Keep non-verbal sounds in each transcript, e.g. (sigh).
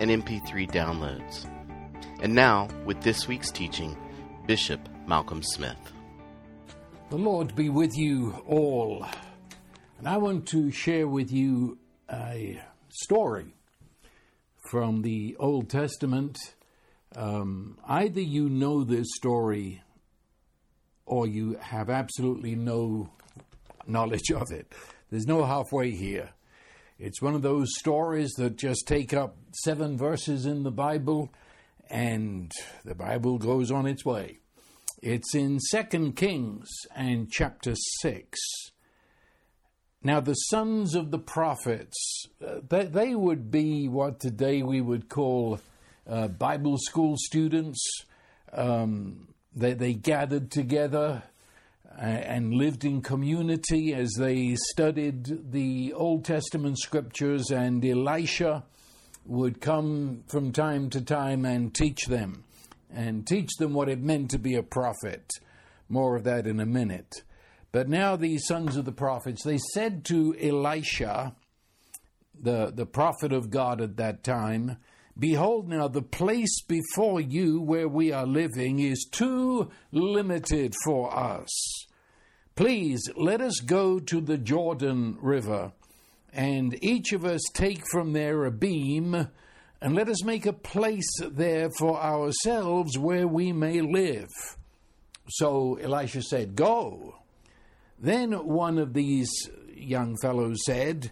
and MP3 downloads. And now, with this week's teaching, Bishop Malcolm Smith. The Lord be with you all. And I want to share with you a story from the Old Testament. Um, either you know this story or you have absolutely no knowledge of it. There's no halfway here. It's one of those stories that just take up seven verses in the Bible and the Bible goes on its way. It's in 2 Kings and chapter 6. Now, the sons of the prophets, uh, they, they, would be what today we would call uh, Bible school students. Um, they, they gathered together uh, and lived in community as they studied the Old Testament scriptures, and Elisha would come from time to time and teach them, and teach them what it meant to be a prophet. More of that in a minute. But now these sons of the prophets, they said to Elisha, the, the prophet of God at that time, Behold, now the place before you where we are living is too limited for us. Please let us go to the Jordan River, and each of us take from there a beam, and let us make a place there for ourselves where we may live. So Elisha said, Go. Then one of these young fellows said,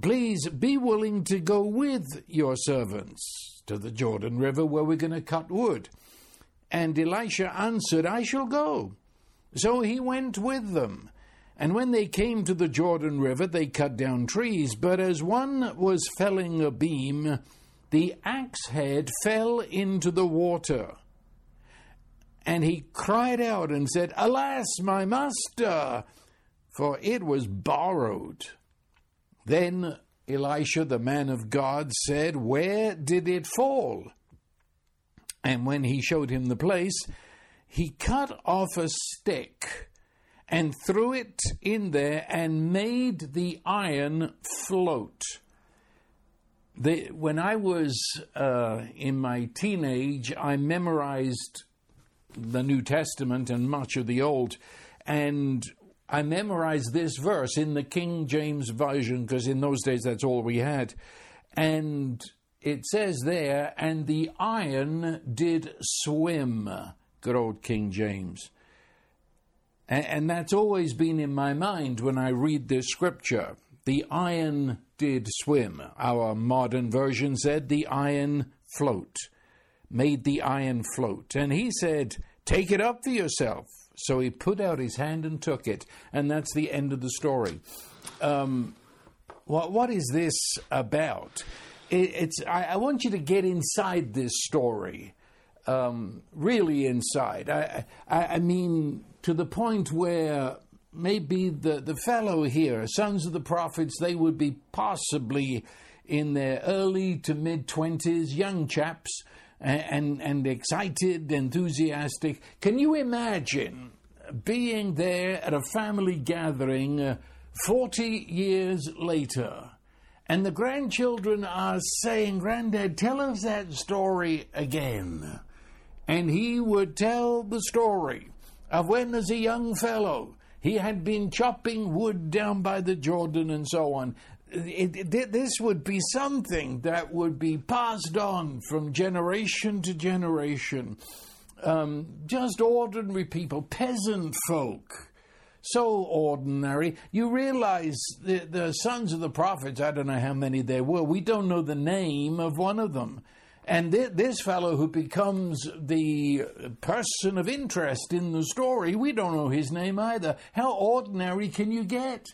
Please be willing to go with your servants to the Jordan River where we're going to cut wood. And Elisha answered, I shall go. So he went with them. And when they came to the Jordan River, they cut down trees. But as one was felling a beam, the axe head fell into the water. And he cried out and said, Alas, my master! For it was borrowed. Then Elisha, the man of God, said, Where did it fall? And when he showed him the place, he cut off a stick and threw it in there and made the iron float. The, when I was uh, in my teenage, I memorized the New Testament and much of the Old, and I memorized this verse in the King James Version because in those days that's all we had. And it says there, and the iron did swim. Good old King James. And, and that's always been in my mind when I read this scripture. The iron did swim. Our modern version said the iron float, made the iron float. And he said, Take it up for yourself. So he put out his hand and took it, and that's the end of the story. Um, what, what is this about? It, it's I, I, want you to get inside this story, um, really inside. I, I, I mean, to the point where maybe the, the fellow here, sons of the prophets, they would be possibly in their early to mid 20s, young chaps and, and excited, enthusiastic. Can you imagine being there at a family gathering uh, 40 years later? And the grandchildren are saying, Granddad, tell us that story again. And he would tell the story of when, as a young fellow, he had been chopping wood down by the Jordan and so on it, it, this would be something that would be passed on from generation to generation. Um, just ordinary people, peasant folk, so ordinary. You realize the, the sons of the prophets, I don't know how many there were, we don't know the name of one of them. And th- this fellow who becomes the person of interest in the story, we don't know his name either. How ordinary can you get?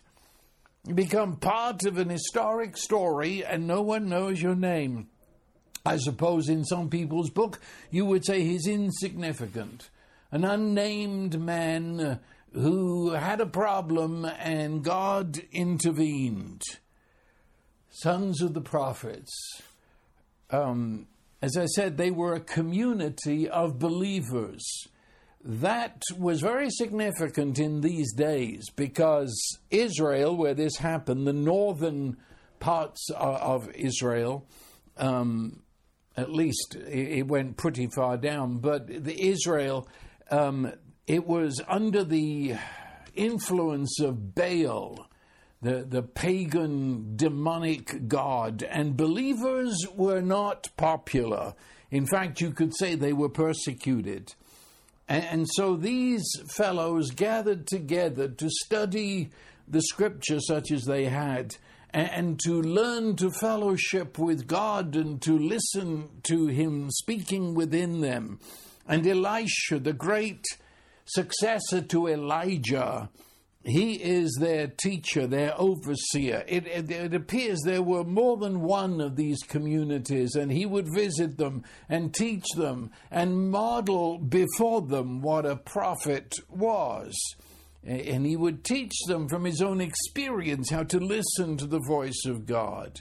You become part of an historic story and no one knows your name. I suppose in some people's book you would say he's insignificant, an unnamed man who had a problem and God intervened. Sons of the prophets. Um, as I said, they were a community of believers. That was very significant in these days because Israel, where this happened, the northern parts of Israel, um, at least it went pretty far down, but the Israel, um, it was under the influence of Baal, the, the pagan demonic god, and believers were not popular. In fact, you could say they were persecuted. And so these fellows gathered together to study the scripture such as they had and to learn to fellowship with God and to listen to Him speaking within them. And Elisha, the great successor to Elijah, he is their teacher, their overseer. It, it, it, appears there were more than one of these communities, and he would visit them and teach them and model before them what a prophet was. And he would teach them from his own experience how to listen to the voice of God.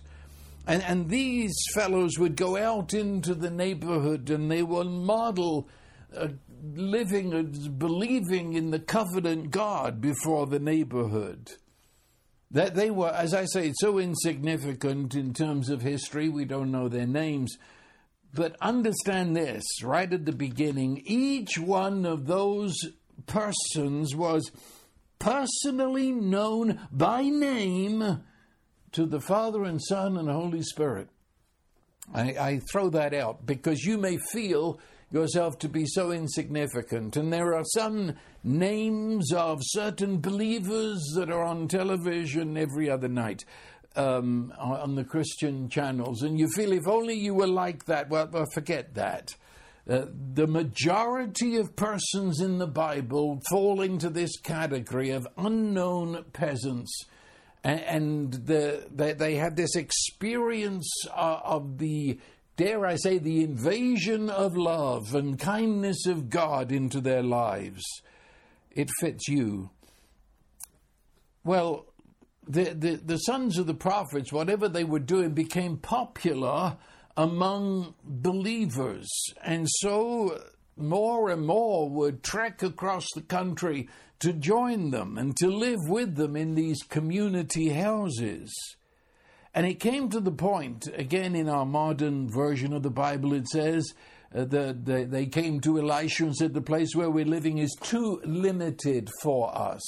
And, and these fellows would go out into the neighborhood and they would model uh, living and believing in the covenant God before the neighborhood. That they were, as I say, so insignificant in terms of history, we don't know their names. But understand this right at the beginning each one of those persons was personally known by name to the Father and Son and Holy Spirit. I, I throw that out because you may feel yourself to be so insignificant. And there are some names of certain believers that are on television every other night. Um, on the Christian channels, and you feel if only you were like that, well, well forget that. Uh, the majority of persons in the Bible fall into this category of unknown peasants, and, and the, they, they have this experience uh, of the dare I say, the invasion of love and kindness of God into their lives. It fits you. Well, the, the, the sons of the prophets, whatever they were doing, became popular among believers. And so more and more would trek across the country to join them and to live with them in these community houses. And it came to the point, again in our modern version of the Bible, it says uh, that they, they came to Elisha and said, The place where we're living is too limited for us.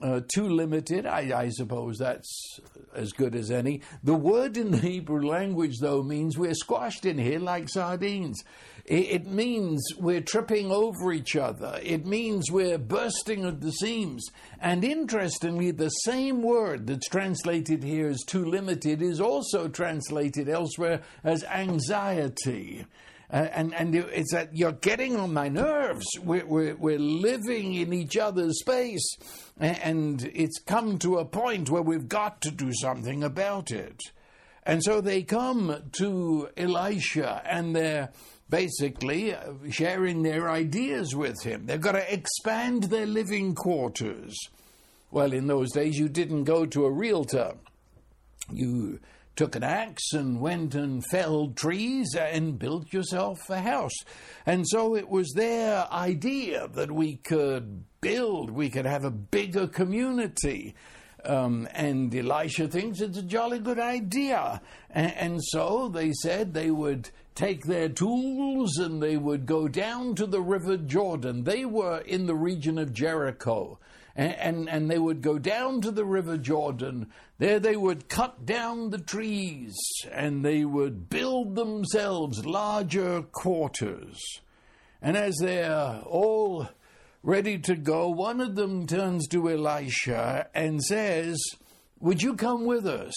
Uh, too limited, I, I, suppose that's as good as any. The word in the (laughs) Hebrew language, though, means we're squashed in here like sardines. It means we're tripping over each other. It means we're bursting at the seams. And interestingly, the same word that's translated here as too limited is also translated elsewhere as anxiety. And and it's that you're getting on my nerves. We're, we're, we're living in each other's space, and it's come to a point where we've got to do something about it. And so they come to Elisha, and they're basically uh, sharing their ideas with him. They've got to expand their living quarters. Well, in those days, you didn't go to a realtor. You took an axe and went and felled trees and built yourself a house. And so it was their idea that we could build, we could have a bigger community. Um, and Elisha thinks it's a jolly good idea. And, and so they said they would take their tools and they would go down to the river Jordan. They were in the region of Jericho. And, and, and, they would go down to the river Jordan. There they would cut down the trees and they would build themselves larger quarters. And as they're all ready to go, one of them turns to Elisha and says, Would you come with us?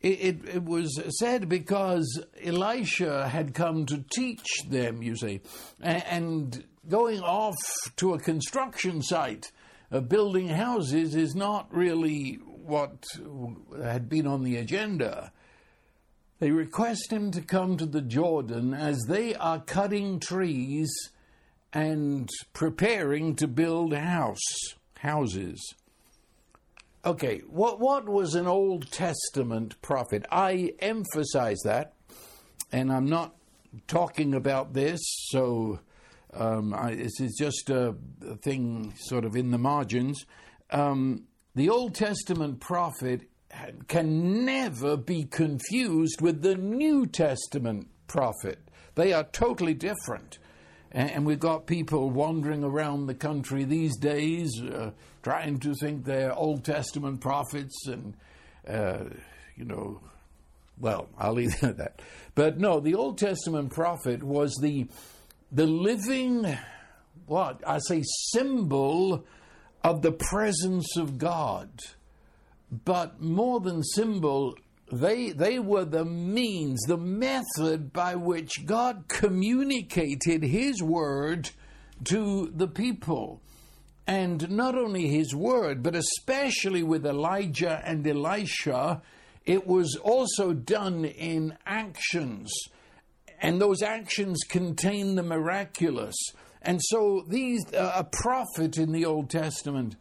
It, it, it, was said because Elisha had come to teach them, you see, and going off to a construction site, uh, building houses, is not really what had been on the agenda. They request him to come to the Jordan as they are cutting trees and preparing to build house houses. Okay, what what was an Old Testament prophet? I emphasize that, and I'm not talking about this, so um, I, this is just a, thing sort of in the margins. Um, the Old Testament prophet can never be confused with the New Testament prophet. They are totally different. And we've got people wandering around the country these days uh, trying to think they're Old Testament prophets and, uh, you know, well, I'll leave that. But no, the Old Testament prophet was the, the living, what? I say symbol of the presence of God but more than symbol, they, they were the means, the method by which God communicated His word to the people. And not only His word, but especially with Elijah and Elisha, it was also done in actions. And those actions contain the miraculous. And so, these, uh, a prophet in the Old Testament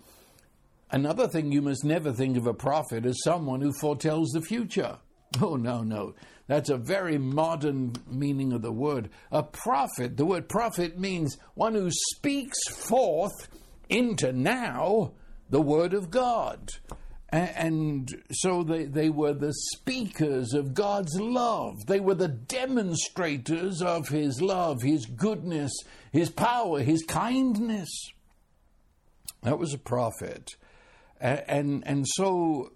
Another thing you must never think of a prophet as someone who foretells the future. (laughs) Oh, no, no. That's a very modern meaning of the word. A prophet, the word prophet means one who speaks forth into now the word of God. And so they, they were the speakers of God's love. They were the demonstrators of His love, His goodness, His power, His kindness. That was a prophet. And, and so,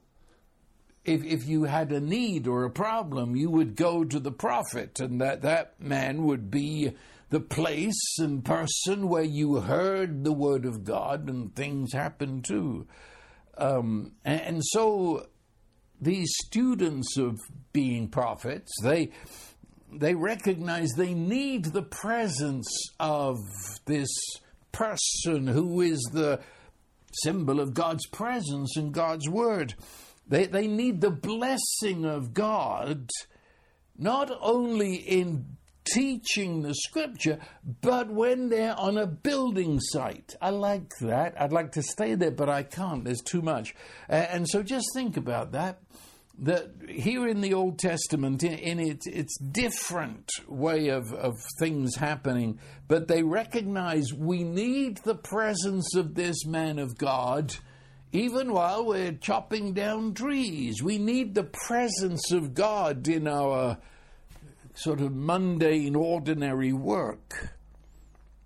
if, if you had a need or a problem, you would go to the prophet, and that, that man would be the place and person where you heard the word of God and things happened too. Um, and, and so, these students of being prophets, they they recognize they need the presence of this person who is the symbol of God's presence and God's word. They, they need the blessing of God, not only in teaching the scripture, but when they're on a building site. I like that. I'd like to stay there, but I can't. There's too much. And so just think about that that here in the Old Testament, in, in its, its different way of, of things happening, but they recognize we need the presence of this man of God even while we're chopping down trees. We need the presence of God in our sort of mundane, ordinary work.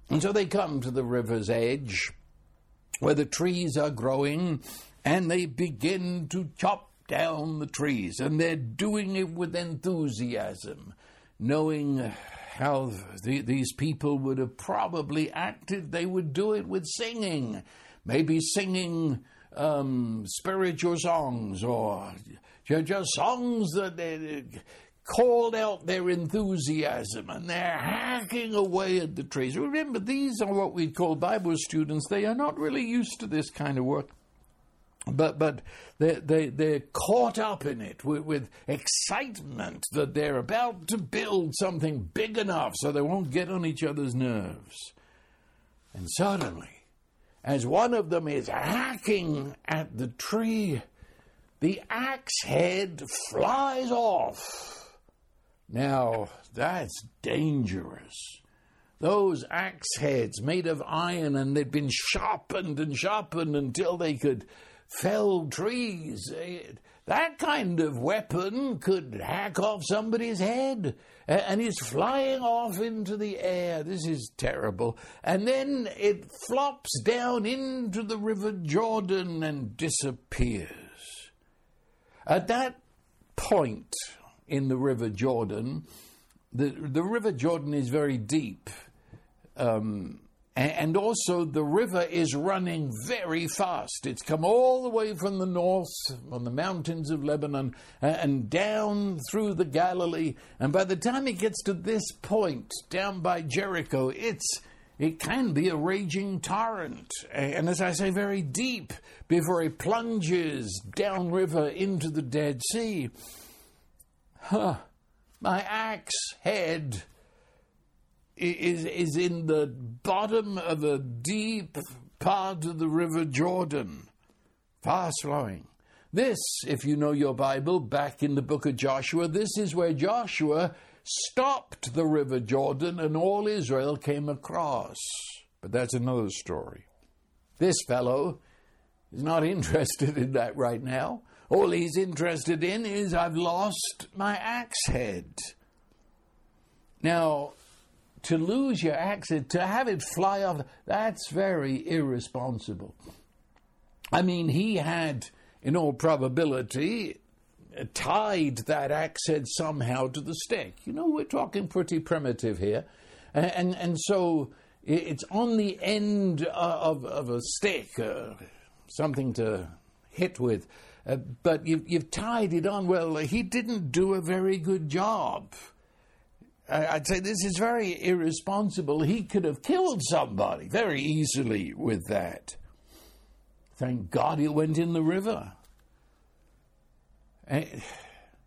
And so they come to the river's edge where the trees are growing and they begin to chop down the trees, and they're doing it with enthusiasm, knowing how the, these people would have probably acted. They would do it with singing, maybe singing um, spiritual songs or just songs that they called out their enthusiasm and they're hacking away at the trees. Remember, these are what we'd call Bible students. They are not really used to this kind of work but but they they they're caught up in it with, with, excitement that they're about to build something big enough so they won't get on each other's nerves. And suddenly, as one of them is hacking at the tree, the axe head flies off. Now that's dangerous. Those axe heads made of iron and they'd been sharpened and sharpened until they could fell trees. Eh, that kind of weapon could hack off somebody's head. And he's flying off into the air. This is terrible. And then it flops down into the River Jordan and disappears. At that point in the River Jordan, the, the River Jordan is very deep. Um, and also, the river is running very fast. It's come all the way from the north, on the mountains of Lebanon, and down through the Galilee. And by the time it gets to this point, down by Jericho, it's it can be a raging torrent, and as I say, very deep before it plunges downriver into the Dead Sea. Huh. My axe head is, is in the bottom of a deep part of the river Jordan, fast flowing. This, if you know your Bible, back in the book of Joshua, this is where Joshua stopped the river Jordan and all Israel came across. But that's another story. This fellow is not (laughs) interested in that right now. All he's interested in is I've lost my axe head. Now, to lose your axe head, to have it fly off, that's very irresponsible. I mean, he had, in all probability, tied that axe head somehow to the stick. You know, we're talking pretty primitive here. And, and, so it's on the end of, of a stick, uh, something to hit with. Uh, but you've, you've tied it on. Well, he didn't do a very good job. I'd say this is very irresponsible. He could have killed somebody very easily with that. Thank God he went in the river. Uh,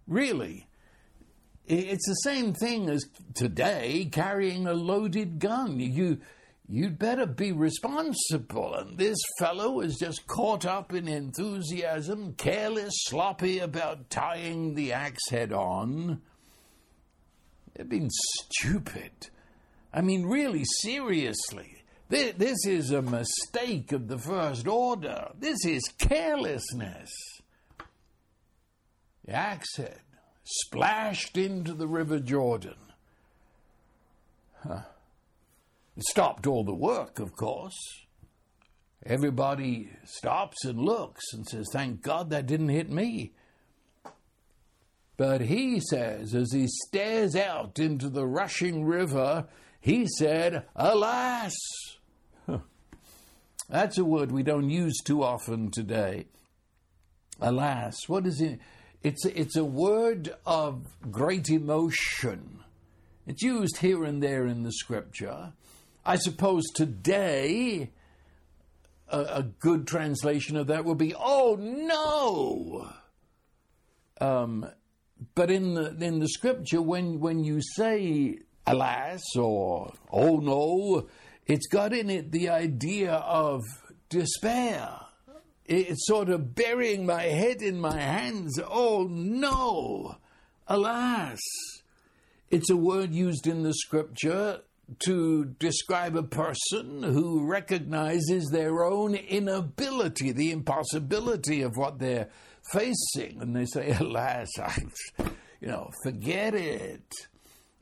really, it's the same thing as today carrying a loaded gun. You You'd better be responsible. And this fellow was just caught up in enthusiasm, careless, sloppy about tying the axe head on. They've been stupid. I mean, really, seriously. This is a mistake of the first order. This is carelessness. The axe head splashed into the River Jordan. Huh. Stopped all the work, of course. Everybody stops and looks and says, Thank God that didn't hit me. But he says, as he stares out into the rushing river, he said, Alas! (laughs) That's a word we don't use too often today. Alas. What is it? It's a, it's a word of great emotion. It's used here and there in the scripture. I suppose today a, a good translation of that would be, "Oh no." Um, but in the in the scripture, when when you say "alas" or "oh no," it's got in it the idea of despair. It's sort of burying my head in my hands. Oh no, alas. It's a word used in the scripture to describe a person who recognizes their own inability, the impossibility of what they're facing, and they say, (laughs) "Alas, I, you know, forget it."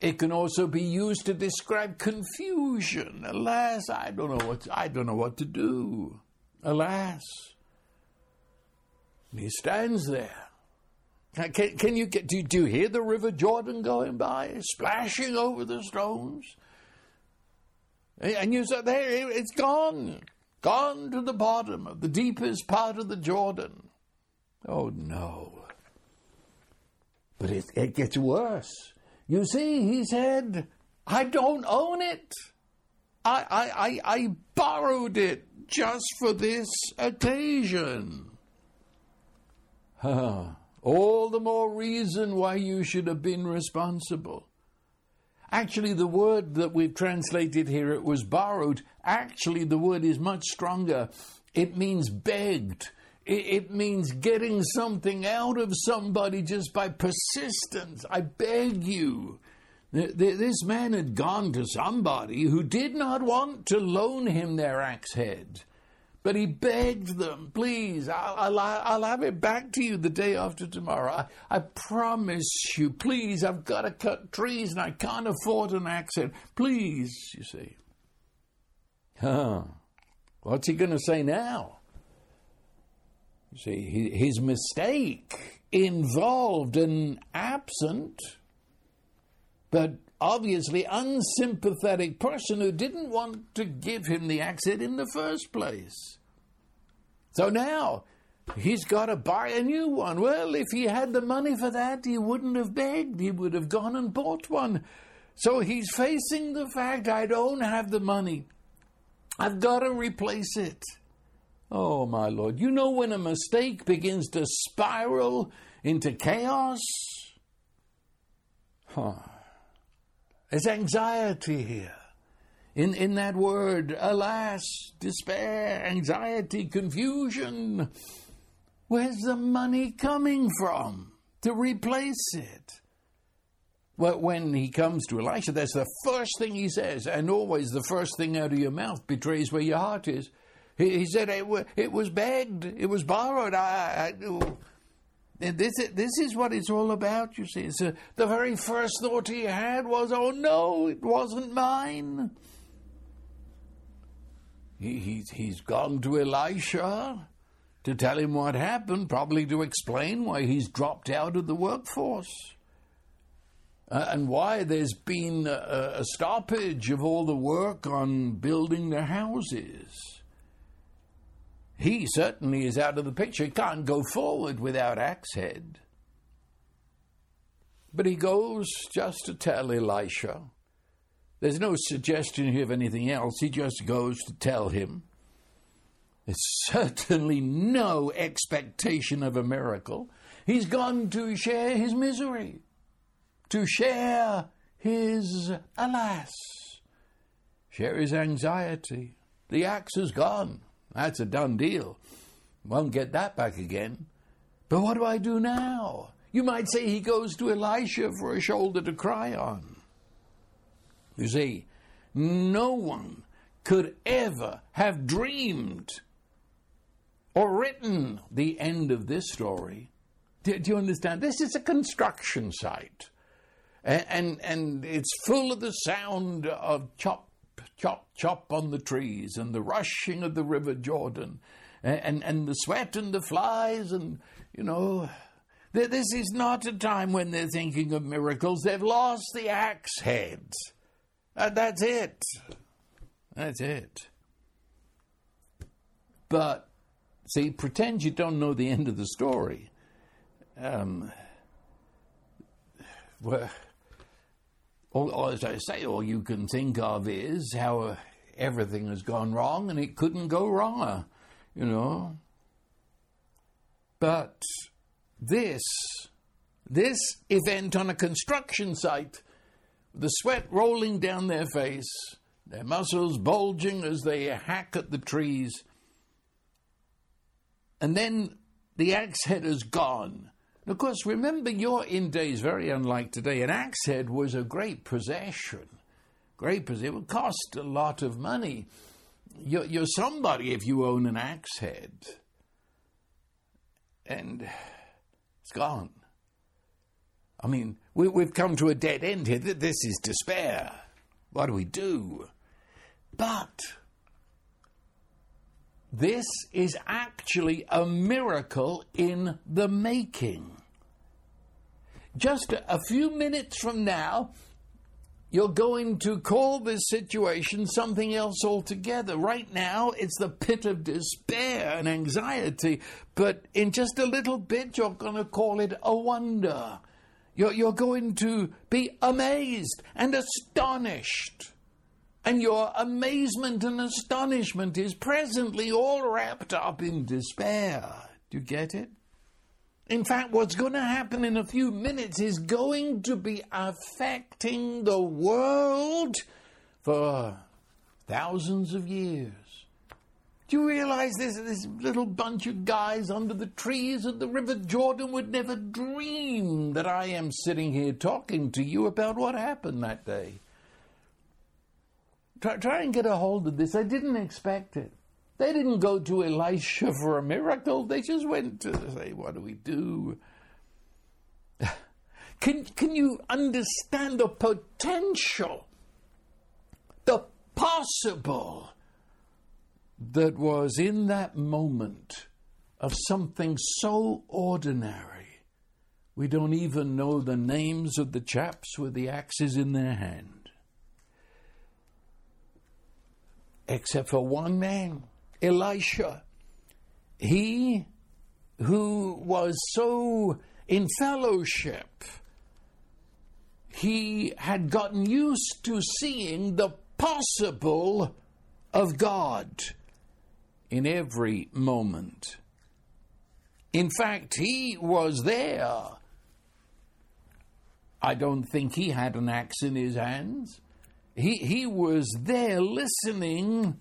It can also be used to describe confusion. Alas, I don't know what I don't know what to do. Alas, and he stands there. Can, can you get? Do, do you hear the River Jordan going by, splashing over the stones? Eh, and you said, there, it's gone. Hmm. Gone to the bottom of the deepest part of the Jordan. Oh, no. But it, it gets worse. You see, he said, I don't own it. I, I, I, I borrowed it just for this occasion. (laughs) All the more reason why you should have been responsible. Actually, the word that we've translated here, it was borrowed. Actually, the word is much stronger. It means begged. It, means getting something out of somebody just by persistence. I beg you. This man had gone to somebody who did not want to loan him their axe head. But he begged them, please, I'll, I'll, I'll, have it back to you the day after tomorrow. I, I promise you, please, I've got to cut trees and I can't afford an accent. Please, you see. Huh. What's he going to say now? You see, his mistake involved an absent, but obviously unsympathetic person who didn't want to give him the accent in the first place. So now he's got to buy a new one. Well, if he had the money for that, he wouldn't have begged. He would have gone and bought one. So he's facing the fact I don't have the money. I've got to replace it. Oh, my Lord. You know when a mistake begins to spiral into chaos? Huh. There's anxiety here. In, in that word, alas, despair, anxiety, confusion. Where's the money coming from to replace it? Well, when he comes to Elisha, that's the first thing he says, and always the first thing out of your mouth betrays where your heart is. He, he said, it, it, was begged, it was borrowed. I, I, this, this is what it's all about, you see. Uh, the very first thought he had was, oh no, it wasn't mine. He, he's, he's gone to Elisha to tell him what happened, probably to explain why he's dropped out of the workforce uh, and why there's been a, a stoppage of all the work on building the houses. He certainly is out of the picture. He can't go forward without axe head. But he goes just to tell Elisha. There's no suggestion here of anything else. He just goes to tell him. There's (laughs) certainly no expectation of a miracle. He's gone to share his misery to share his alas, share his anxiety. The axe is gone. That's a done deal. Won't get that back again. But what do I do now? You might say he goes to Elisha for a shoulder to cry on. You see, no one could ever have dreamed or written the end of this story. Do, do you understand? This is a construction site and, and, and it's full of the sound of chop, chop, chop on the trees and the rushing of the river Jordan and, and, and the sweat and the flies and, you know, this is not a time when they're thinking of miracles. They've lost the axe heads. And that's it. That's it. But, see, pretend you don't know the end of the story. Um, well, all, as I say, all you can think of is how everything has gone wrong and it couldn't go wronger, you know. But this, this event on a construction site, the sweat rolling down their face, their muscles bulging as they hack at the trees, and then the axe head is gone of course, remember, you're in days very unlike today. An axe head was a great possession. Great possession. It would cost a lot of money. You're, you're somebody if you own an axe head. And it's gone. I mean, we, we've come to a dead end here. This is despair. What do we do? But this is actually a miracle in the making. Just a few minutes from now, you're going to call this situation something else altogether. Right now, it's the pit of despair and anxiety, but in just a little bit, you're going to call it a wonder. You're, you're going to be amazed and astonished. And your amazement and astonishment is presently all wrapped up in despair. Do you get it? In fact, what's going to happen in a few minutes is going to be affecting the world for thousands of years. Do you realize this, this little bunch of guys under the trees of the River Jordan would never dream that I am sitting here talking to you about what happened that day? Try, try and get a hold of this. I didn't expect it. They didn't go to Elisha for a miracle. They just went to say, What do we do? (sighs) Can, can you understand the potential, the possible that was in that moment of something so ordinary? We don't even know the names of the chaps with the axes in their hand. Except for one man, Elisha. He who was so in fellowship, he had gotten used to seeing the possible of God in every moment. In fact, he was there I don't think he had an axe in his hands. He, he was there listening,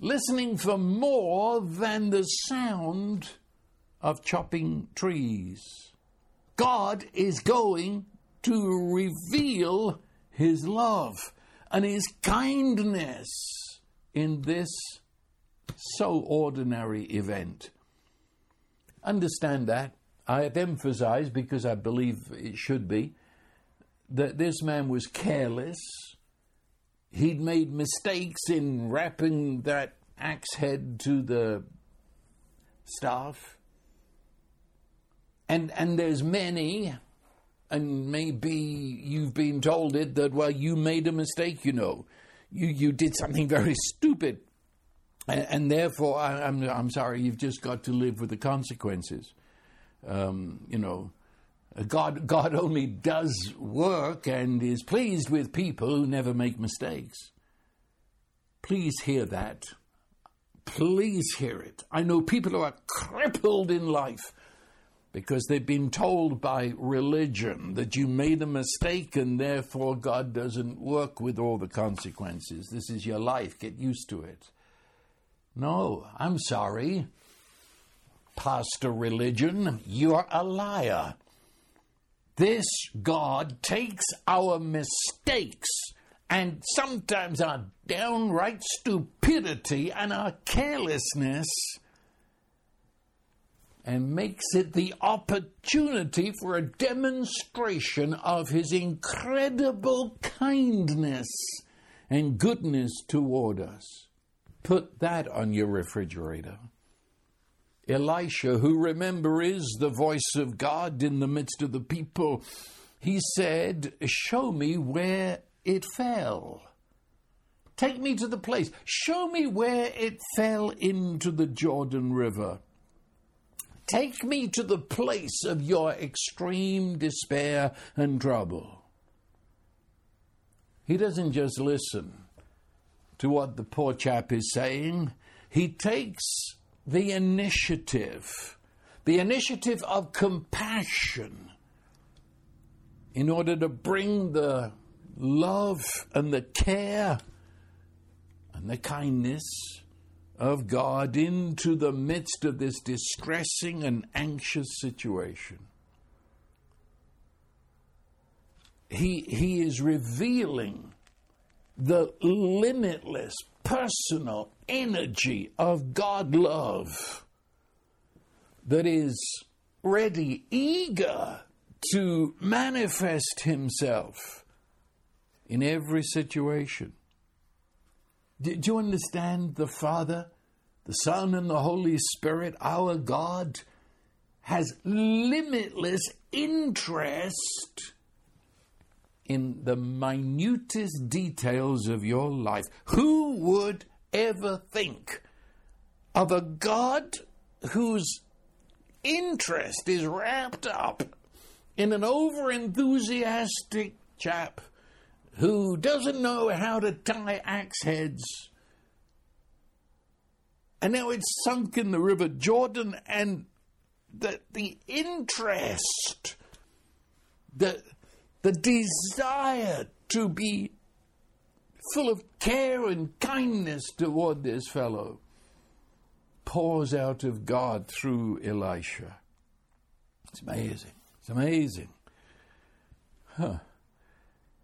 listening for more than the sound of chopping trees. God is going to reveal his love and his kindness in this so ordinary event. Understand that. I have emphasized, because I believe it should be, that this man was careless. He'd made mistakes in wrapping that axe head to the staff. And, and there's many, and maybe you've been told it, that, well, you made a mistake, you know. You, you did something (laughs) very stupid. And, and therefore, I, I'm, I'm sorry, you've just got to live with the consequences. Um, you know, God, God only does work and is pleased with people who never make mistakes. Please hear that. Please hear it. I know people who are crippled in life because they've been told by religion that you made a mistake and therefore God doesn't work with all the consequences. This is your life, get used to it. No, I'm sorry. Pastor religion, you're a liar. This God takes our mistakes and sometimes our downright stupidity and our carelessness and makes it the opportunity for a demonstration of his incredible kindness and goodness toward us. Put that on your refrigerator. Elisha, who remember is the voice of God in the midst of the people, he said, Show me where it fell. Take me to the place. Show me where it fell into the Jordan River. Take me to the place of your extreme despair and trouble. He doesn't just listen to what the poor chap is saying, he takes the initiative, the initiative of compassion, in order to bring the love and the care and the kindness of God into the midst of this distressing and anxious situation. He, he is revealing the limitless personal energy of God love that is ready, eager to manifest Himself in every situation. Do, you understand the Father, the Son, and the Holy Spirit, our God, has limitless interest in the minutest details of your life. Who would ever think of a God whose interest is wrapped up in an over enthusiastic chap who doesn't know how to tie axe heads? And now it's sunk in the River Jordan, and the, the interest, the, the desire to be full of care and kindness toward this fellow pours out of God through Elisha. It's amazing. It's amazing. Huh.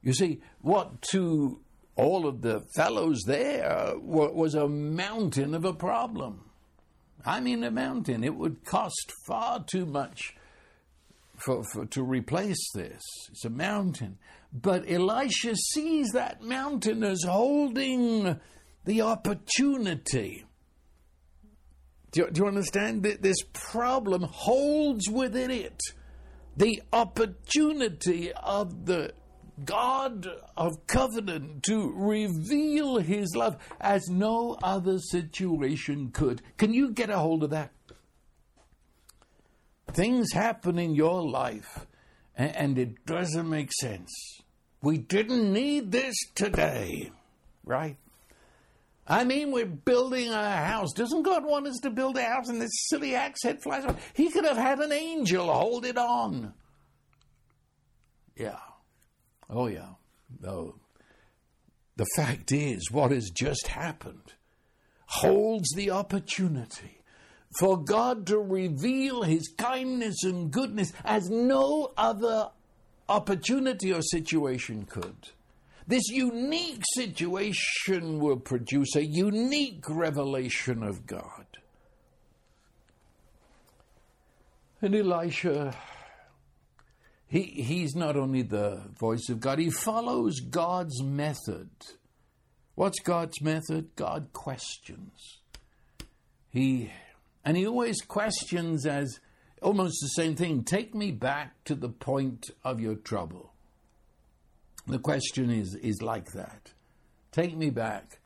You see, what to all of the fellows there was a mountain of a problem. I mean, a mountain. It would cost far too much for, for, to replace this. It's a mountain. But Elisha sees that mountain as holding the opportunity. Do you, do you understand? That This problem holds within it the opportunity of the God of covenant to reveal his love as no other situation could. Can you get a hold of that? Things happen in your life and it doesn't make sense. We didn't need this today, right? I mean, we're building a house. Doesn't God want us to build a house and this silly axe head flies off? He could have had an angel hold it on. Yeah. Oh, yeah. No. The fact is, what has just happened holds the opportunity for God to reveal His kindness and goodness as no other opportunity or situation could. This unique situation will produce a unique revelation of God. And Elisha, he, he's not only the voice of God, he follows God's method. What's God's method? God questions. He and he always questions as almost the same thing. Take me back to the point of your trouble. The question is, is like that. Take me back.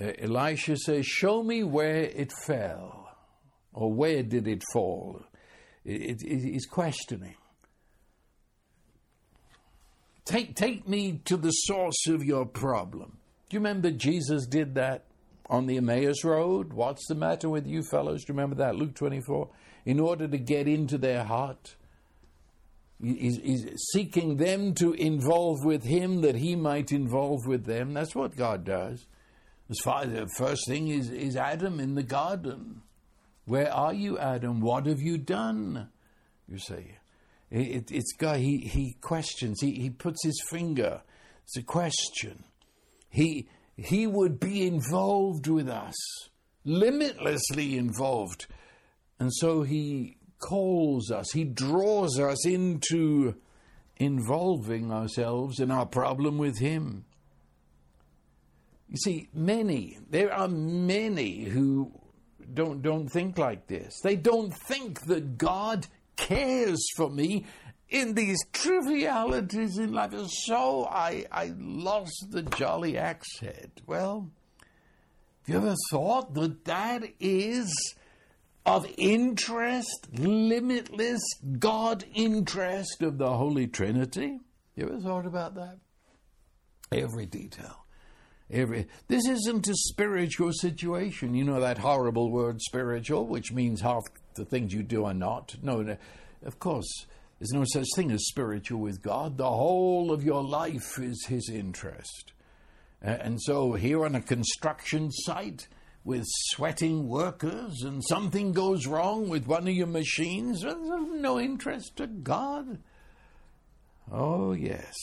Uh, Elisha says, Show me where it fell, or where did it fall? It, it, he's questioning. Take, take me to the source of your problem. Do you remember Jesus did that on the Emmaus Road? What's the matter with you fellows? Do you remember that? Luke 24. In order to get into their heart, he's, he's seeking them to involve with him that he might involve with them. That's what God does. As far the first thing is, is Adam in the garden. Where are you, Adam? What have you done? You say. It, it's God, he, he questions, he, he puts his finger. It's a question. He, he would be involved with us, limitlessly involved. And so he calls us, he draws us into involving ourselves in our problem with him. You see, many, there are many who don't, don't think like this. They don't think that God cares for me in these trivialities in life. And So I, I lost the jolly axe head. Well, have you ever thought that that is of interest, limitless God interest of the Holy Trinity? You ever thought about that? Every detail. Every, this isn't a spiritual situation. You know that horrible word spiritual, which means half the things you do are not. No, no, of course, there's no such thing as spiritual with God. The whole of your life is His interest. And so, here on a construction site with sweating workers, and something goes wrong with one of your machines, no interest to God. Oh, yes.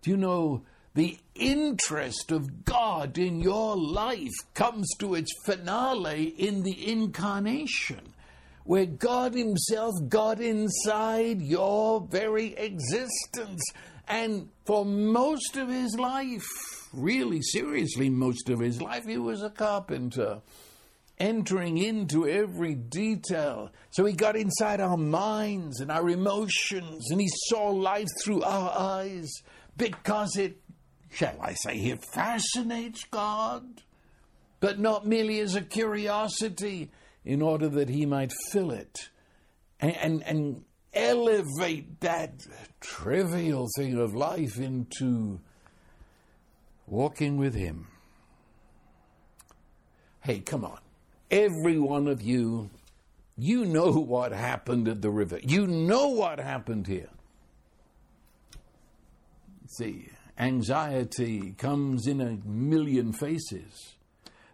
Do you know the interest of God in your life comes to its finale in the incarnation, where God Himself got inside your very existence. And for most of His life, really seriously, most of His life, He was a carpenter entering into every detail. So he got inside our minds and our emotions, and he saw life through our eyes because it shall I say, it fascinates God, but not merely as a curiosity, in order that he might fill it and, and, and elevate that trivial thing of life into walking with him. Hey, come on. Every one of you, you know what happened at the river. You know what happened here. See, anxiety comes in a million faces.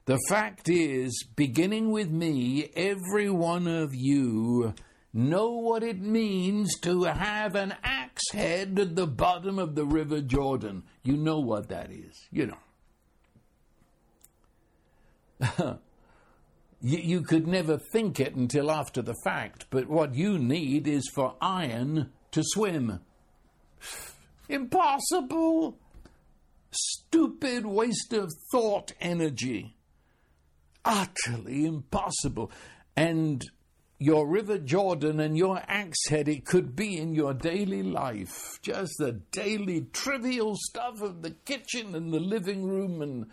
The fact is, beginning with me, every one of you know what it means to have an axe head at the bottom of the River Jordan. You know what that is. You know. (laughs) you, you could never think it until after the fact, but what you need is for iron to swim. (sighs) Impossible! Stupid waste of thought energy. Utterly impossible. And your River Jordan and your axe head, it could be in your daily life. Just the daily trivial stuff of the kitchen and the living room and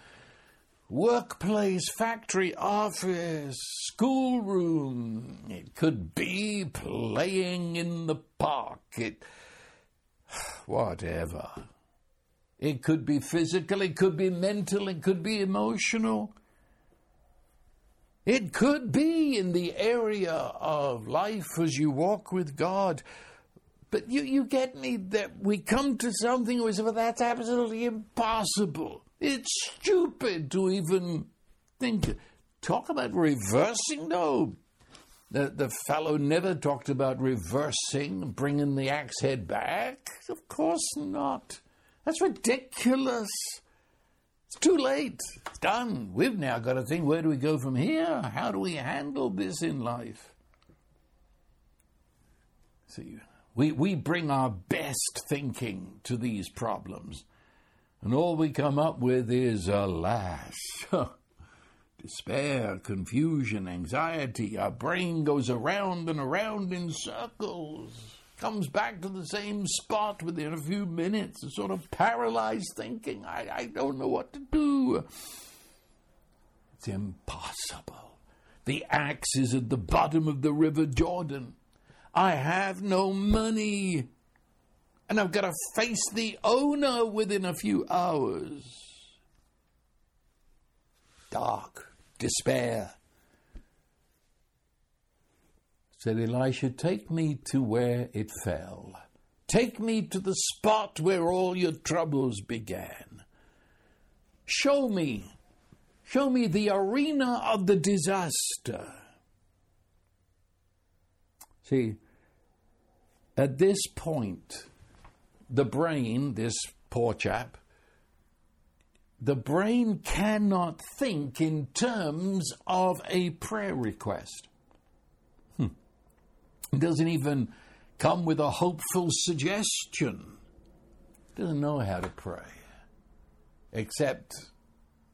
workplace, factory, office, schoolroom. It could be playing in the park. It (sighs) whatever. It could be physical, it could be mental, it could be emotional. It could be in the area of life as you walk with God. but you, you get me that we come to something we say, well, that's absolutely impossible. It's stupid to even think. Talk about reversing? No. The, the fellow never talked about reversing, bringing the axe head back. Of course not. That's ridiculous. It's too late. It's done. We've now got to think where do we go from here? How do we handle this in life? See, we, we bring our best thinking to these problems, and all we come up with is, alas, (laughs) despair, confusion, anxiety. Our brain goes around and around in circles, comes back to the same spot within a few minutes, a sort of paralyzed thinking. I, I don't know what to do. It's impossible. The axe is at the bottom of the River Jordan. I have no money. And I've got to face the owner within a few hours. Dark, despair. Said Elisha, Take me to where it fell. Take me to the spot where all your troubles began. Show me, show me the arena of the disaster. See, at this point, the brain, this poor chap, the brain cannot think in terms of a prayer request. Doesn't even come with a hopeful suggestion. Doesn't know how to pray. Except,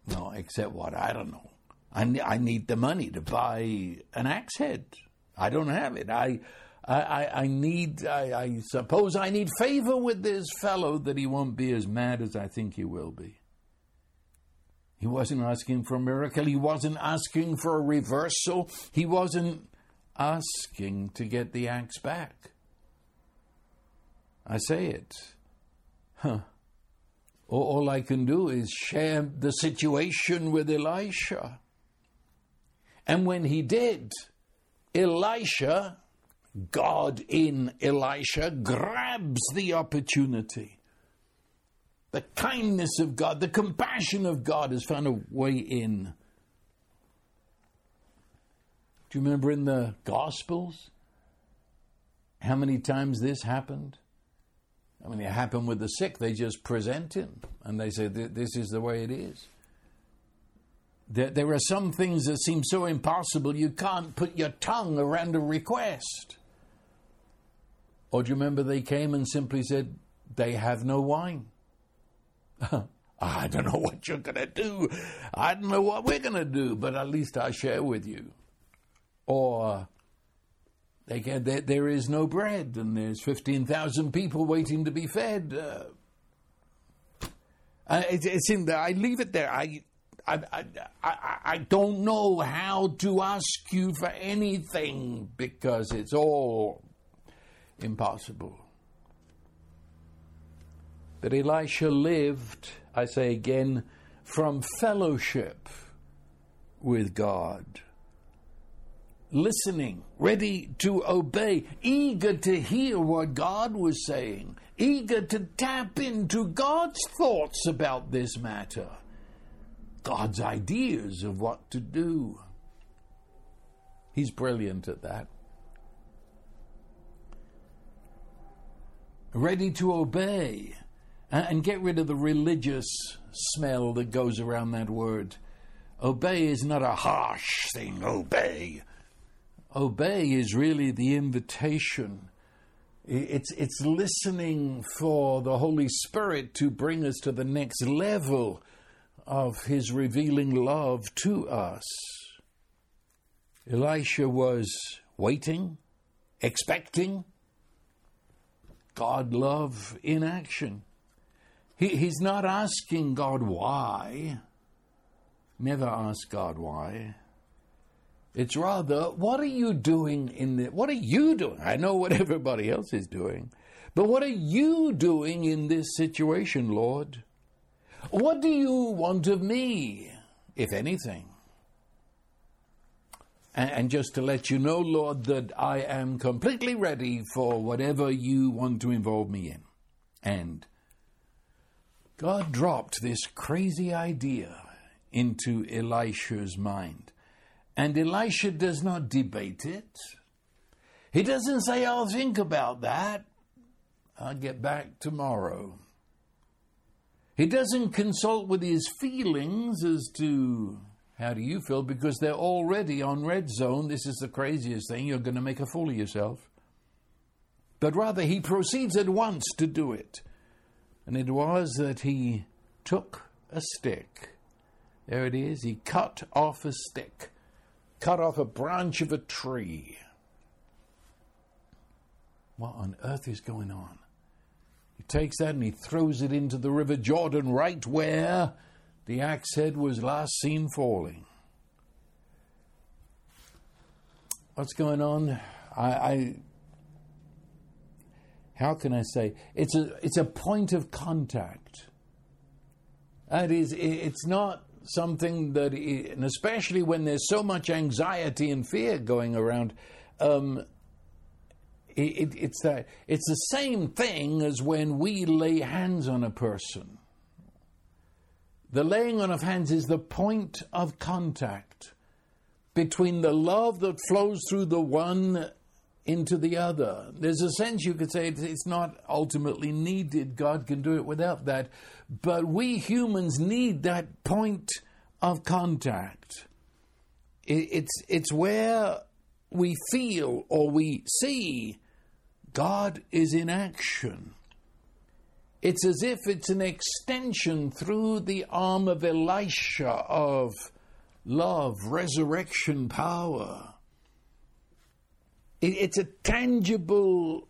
no, except what? I don't know. I, I need the money to buy an axe head. I don't have it. I, I, I, need, I, I suppose I need favor with this fellow that he won't be as mad as I think he will be. He wasn't asking for a miracle. He wasn't asking for a reversal. He wasn't asking to get the axe back. I say it. Huh. All I can do is share the situation with Elisha. And when he did, Elisha God in Elisha grabs the opportunity. The kindness of God, the compassion of God has found a way in. Do you remember in the Gospels how many times this happened? I mean, it happened with the sick. They just present him and they say, This is the way it is. There, there are some things that seem so impossible you can't put your tongue around a request. Or do you remember they came and simply said, they have no wine? (laughs) I don't know what you're going to do. I don't know what we're going to do, but at least I share with you. Or they can, there, there is no bread and there's 15,000 people waiting to be fed. Uh, it, it's in there. I leave it there. I, I, I, I, I don't know how to ask you for anything because it's all impossible. But Elisha lived, I say again, from fellowship with God. Listening, ready to obey, eager to hear what God was saying, eager to tap into God's thoughts about this matter, God's ideas of what to do. He's brilliant at that. ready to obey uh, and get rid of the religious smell that goes around that word. Obey is not a harsh thing, obey. Obey is really the invitation. It's, it's listening for the Holy Spirit to bring us to the next level of His revealing love to us. Elisha was waiting, expecting, God love in action. He, he's not asking God why. Never ask God why. It's rather, what are you doing in the, what are you doing? I know what (laughs) everybody else is doing, but what are you doing in this situation, Lord? What do you want of me, if anything? and, and just to let you know, Lord, that I am completely ready for whatever you want to involve me in. And God dropped this crazy idea into Elisha's mind. And Elisha does not debate it. He doesn't say, I'll think about that. I'll get back tomorrow. He doesn't consult with his feelings as to how do you feel because they're already on red zone. This is the craziest thing. You're going to make a fool of yourself. But rather, he proceeds at once to do it. And it was that he took a stick. There it is. He cut off a stick, cut off a branch of a tree. What on earth is going on? He takes that and he throws it into the River Jordan, right where the axe head was last seen falling. What's going on? I, I how can I say? It's a it's a point of contact. That is, it's not something that, and especially when there's so much anxiety and fear going around, um, it, it's that it's the same thing as when we lay hands on a person. The laying on of hands is the point of contact between the love that flows through the one into the other. There's a sense you could say it's not ultimately needed. God can do it without that. But we humans need that point of contact. It's, it's where we feel or we see God is in action. It's as if it's an extension through the arm of Elisha of love, resurrection power. It's a tangible,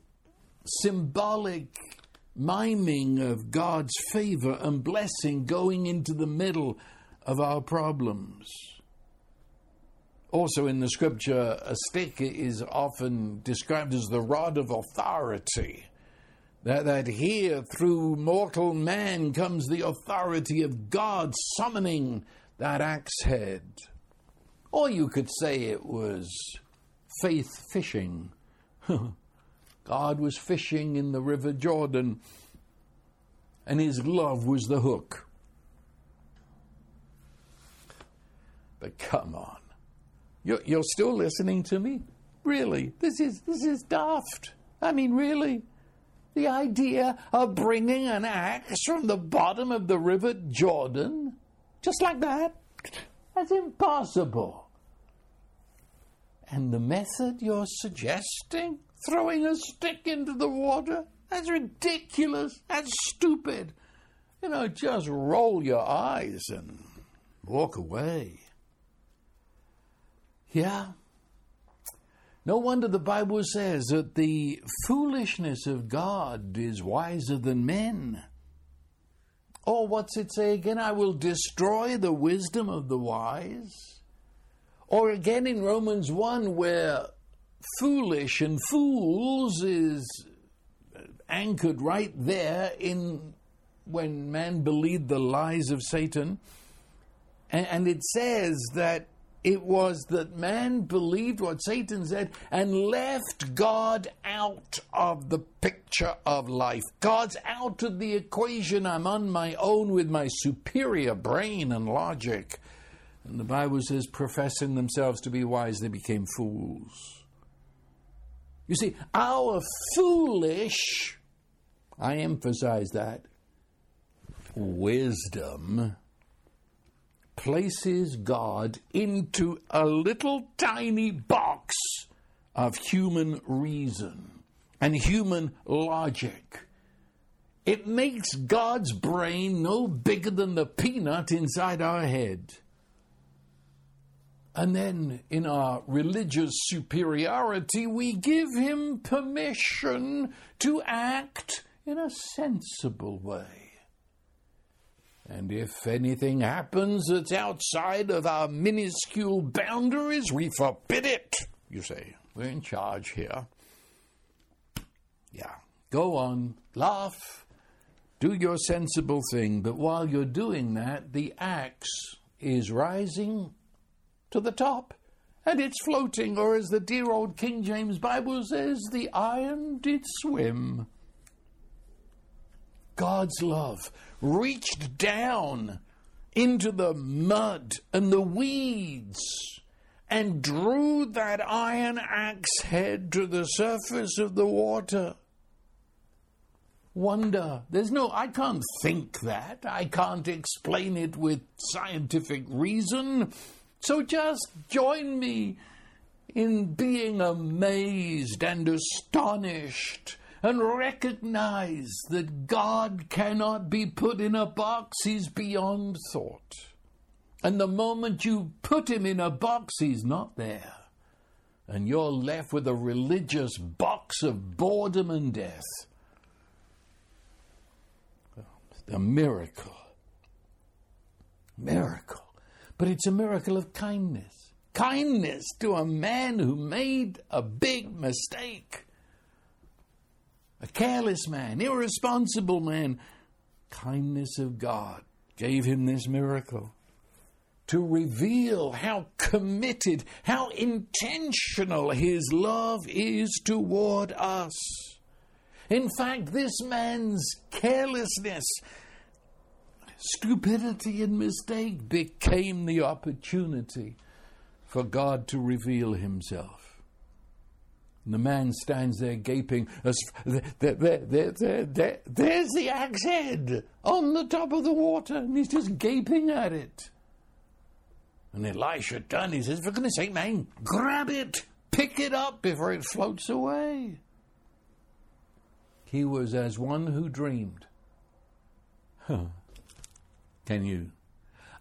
symbolic miming of God's favor and blessing going into the middle of our problems. Also, in the scripture, a stick is often described as the rod of authority. That, that here, through mortal man, comes the authority of God summoning that axe head. Or you could say it was faith fishing. (laughs) God was fishing in the River Jordan, and his love was the hook. But come on. You're, you're still listening to me? Really? This is, this is daft. I mean, really? The idea of bringing an axe from the bottom of the river Jordan? Just like that? That's impossible. And the method you're suggesting? Throwing a stick into the water? That's ridiculous. That's stupid. You know, just roll your eyes and walk away. Yeah. No wonder the Bible says that the foolishness of God is wiser than men. Or what's it say again? I will destroy the wisdom of the wise. Or again in Romans 1, where foolish and fools is anchored right there in when man believed the lies of Satan. And, and it says that it was that man believed what Satan said and left God out of the picture of life. God's out of the equation. I'm on my own with my superior brain and logic. And the Bible says, professing themselves to be wise, they became fools. You see, our foolish, I emphasize that, wisdom places God into a little tiny box of human reason and human logic. It makes God's brain no bigger than the peanut inside our head. And then, in our religious superiority, we give him permission to act in a sensible way. And if anything happens that's outside of our minuscule boundaries, we forbid it. You say, we're in charge here. Yeah, go on, laugh, do your sensible thing, but while you're doing that, the axe is rising to the top and it's floating, or as the dear old King James Bible says, the iron did swim. God's love reached down into the mud and the weeds and drew that iron axe head to the surface of the water. Wonder. There's no, I can't think that. I can't explain it with scientific reason. So just join me in being amazed and astonished and recognize that God cannot be put in a box, He's beyond thought. And the moment you put Him in a box, He's not there. And you're left with a religious box of boredom and death. A miracle. Miracle. But it's a miracle of kindness. Kindness to a man who made a big mistake a careless man, irresponsible man. Kindness of God gave him this miracle to reveal how committed, how intentional his love is toward us. In fact, this man's carelessness, stupidity, and mistake became the opportunity for God to reveal himself. And the man stands there gaping. As, there, there, there, there, there's the axe head on the top of the water, and he's just gaping at it. And Elisha turned. He says, For goodness sake, man, grab it, pick it up before it floats away. He was as one who dreamed. Huh. Can you?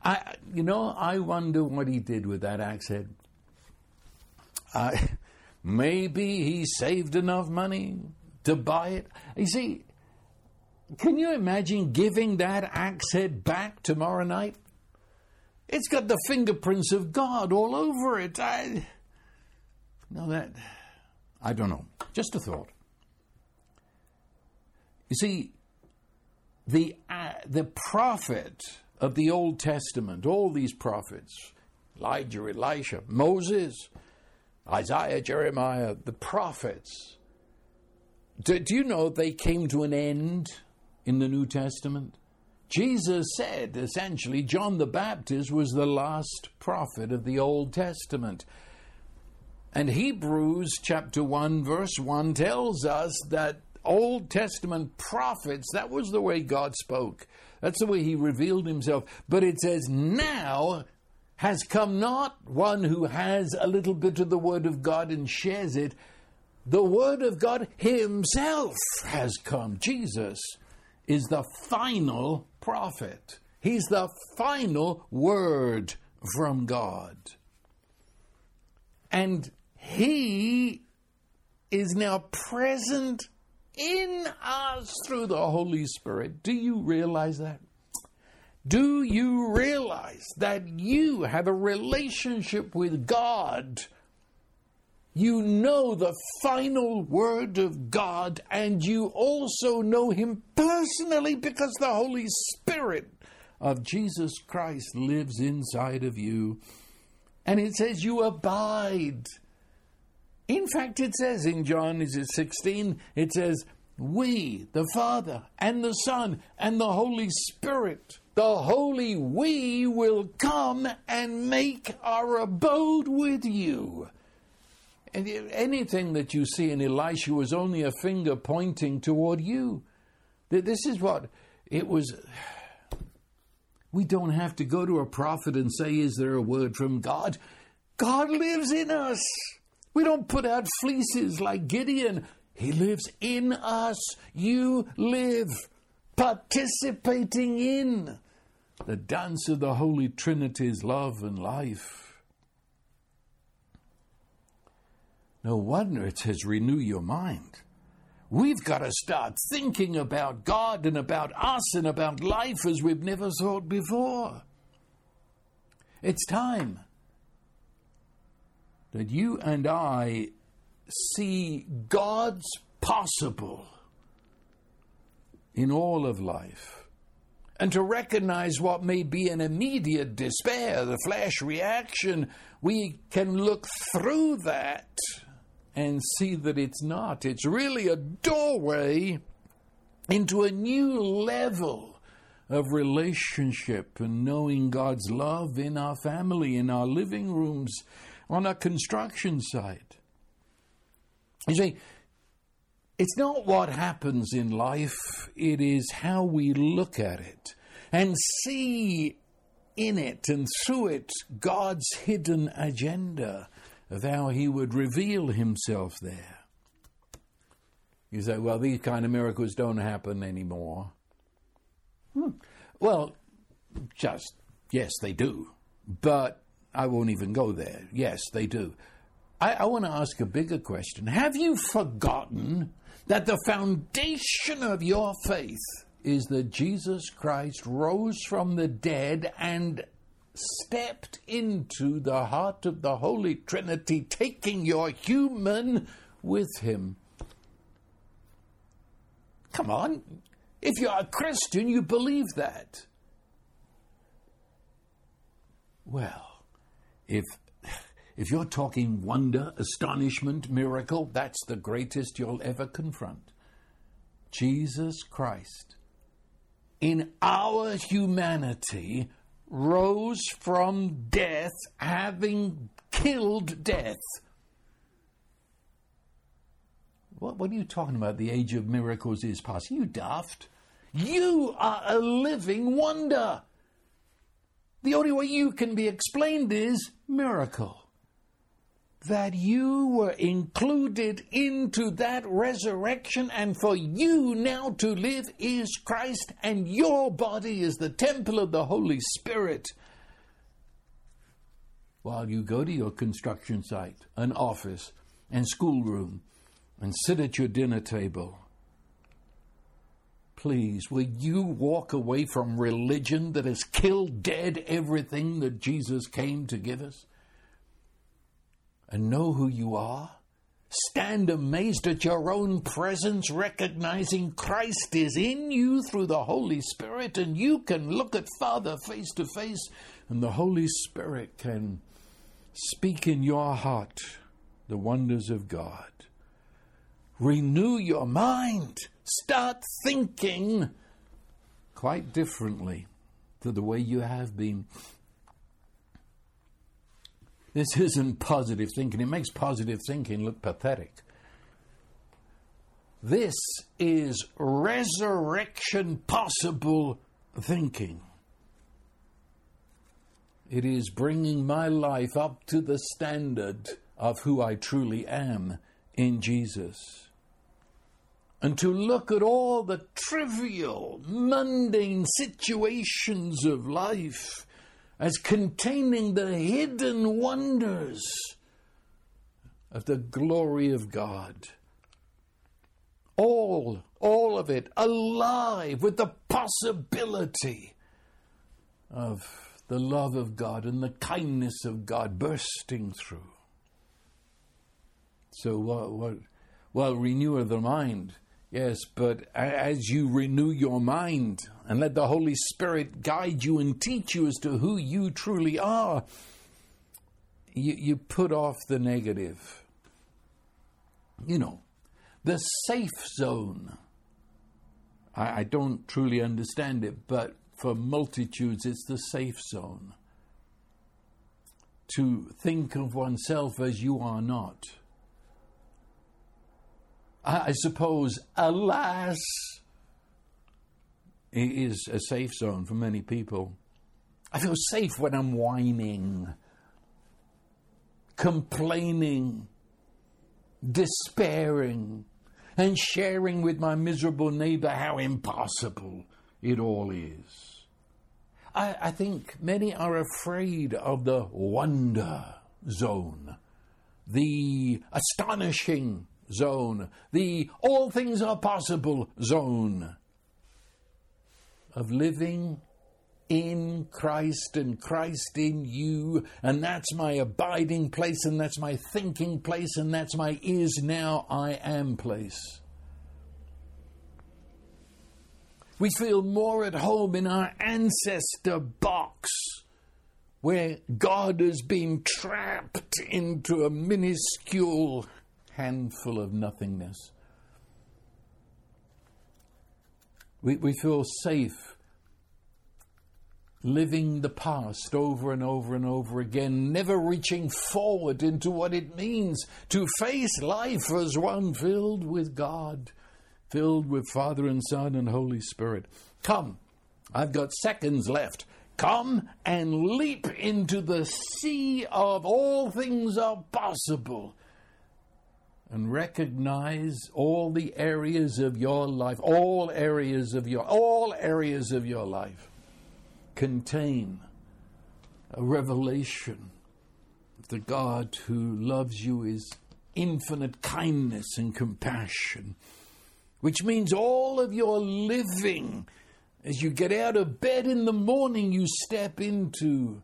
I, you know, I wonder what he did with that axe head. I, (laughs) Maybe he saved enough money to buy it. You see, can you imagine giving that axe head back tomorrow night? It's got the fingerprints of God all over it. I no that I don't know. Just a thought. You see, the uh, the prophet of the Old Testament, all these prophets, Elijah, Elisha, Moses, Isaiah, Jeremiah, the prophets. Do, do, you know they came to an end in the New Testament? Jesus said, essentially, John the Baptist was the last prophet of the Old Testament. And Hebrews chapter 1, verse 1 tells us that Old Testament prophets, that was the way God spoke. That's the way He revealed Himself. But it says, now has come not one who has a little bit of the Word of God and shares it. The Word of God Himself has come. Jesus is the final prophet, He's the final Word from God. And He is now present in us through the Holy Spirit. Do you realize that? Do you realize that you have a relationship with God? You know the final word of God, and you also know Him personally because the Holy Spirit of Jesus Christ lives inside of you. And it says you abide. In fact, it says in John is it 16, it says, We, the Father, and the Son, and the Holy Spirit the Holy We will come and make our abode with you. And anything that you see in Elisha was only a finger pointing toward you. This is what it was. We don't have to go to a prophet and say, Is there a word from God? God lives in us. We don't put out fleeces like Gideon. He lives in us. You live participating in the dance of the Holy Trinity's love and life. No wonder it says renew your mind. We've got to start thinking about God and about us and about life as we've never thought before. It's time that you and I see God's possible in all of life and to recognize what may be an immediate despair, the flash reaction, we can look through that and see that it's not. It's really a doorway into a new level of relationship and knowing God's love in our family, in our living rooms, on a construction site. You see, it's not what happens in life, it is how we look at it and see in it and through it God's hidden agenda of how He would reveal Himself there. You say, well, these kind of miracles don't happen anymore. Hmm. Well, just, yes, they do. But I won't even go there. Yes, they do. I, I want to ask a bigger question. Have you forgotten that the foundation of your faith is that Jesus Christ rose from the dead and stepped into the heart of the Holy Trinity, taking your human with him? Come on. If you're a Christian, you believe that. Well, if (sighs) if you're talking wonder, astonishment, miracle, that's the greatest you'll ever confront. Jesus Christ, in our humanity, rose from death, having killed death. What, what are you talking about? The age of miracles is past. You daft. You are a living wonder. The only way you can be explained is miracle that you were included into that resurrection, and for you now to live is Christ, and your body is the temple of the Holy Spirit. While you go to your construction site, an office, and schoolroom, and sit at your dinner table, please, will you walk away from religion that has killed dead everything that Jesus came to give us? and know who you are? Stand amazed at your own presence, recognizing Christ is in you through the Holy Spirit, and you can look at Father face to face, and the Holy Spirit can speak in your heart the wonders of God. Renew your mind. Start thinking quite differently to the way you have been. This isn't positive thinking. It makes positive thinking look pathetic. This is resurrection possible thinking. It is bringing my life up to the standard of who I truly am in Jesus. And to look at all the trivial, mundane situations of life as containing the hidden wonders of the glory of God. All, all of it alive with the possibility of the love of God and the kindness of God bursting through. So, what, what, well, renewer the mind Yes, but as you renew your mind and let the Holy Spirit guide you and teach you as to who you truly are, you, you put off the negative. You know, the safe zone. I, I don't truly understand it, but for multitudes, it's the safe zone. To think of oneself as you are not I suppose, alas, it is a safe zone for many people. I feel safe when I'm whining, complaining, despairing, and sharing with my miserable neighbor how impossible it all is. I, I think many are afraid of the wonder zone, the astonishing zone, the all things are possible zone of living in Christ and Christ in you, and that's my abiding place, and that's my thinking place, and that's my is now I am place. We feel more at home in our ancestor box where God has been trapped into a minuscule handful of nothingness. We, we feel safe living the past over and over and over again, never reaching forward into what it means to face life as one filled with God, filled with Father and Son and Holy Spirit. Come, I've got seconds left. Come and leap into the sea of all things are possible and recognize all the areas of your life, all areas of your all areas of your life contain a revelation of the God who loves you is infinite kindness and compassion, which means all of your living as you get out of bed in the morning, you step into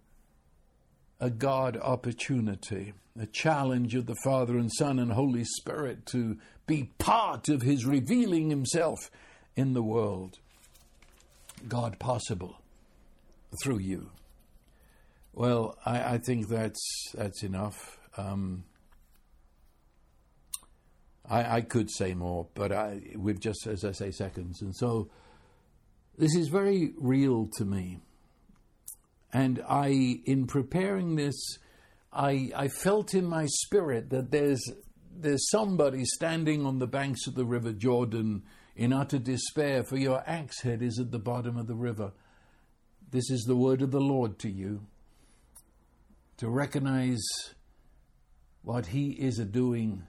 a God opportunity, a challenge of the Father and Son and Holy Spirit to be part of His revealing Himself in the world. God possible through you. Well, I, I think that's that's enough. Um, I, I could say more, but I, we've just, as I say, seconds, and so this is very real to me. And I, in preparing this, I, I felt in my spirit that there's, there's somebody standing on the banks of the River Jordan in utter despair, for your axe head is at the bottom of the river. This is the word of the Lord to you to recognize what He is a doing,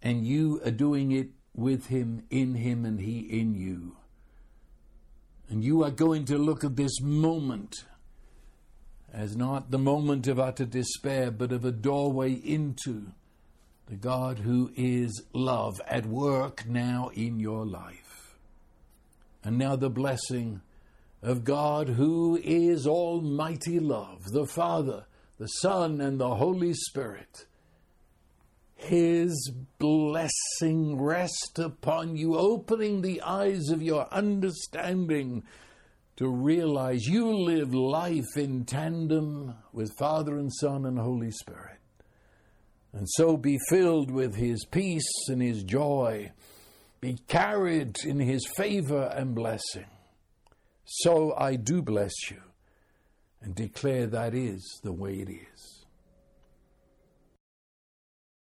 and you are doing it with Him, in Him, and He in you. And you are going to look at this moment as not the moment of utter despair, but of a doorway into the God who is love at work now in your life. And now the blessing of God who is almighty love, the Father, the Son, and the Holy Spirit his blessing rest upon you, opening the eyes of your understanding to realize you live life in tandem with Father and Son and Holy Spirit. And so be filled with His peace and His joy, be carried in His favor and blessing. So I do bless you and declare that is the way it is.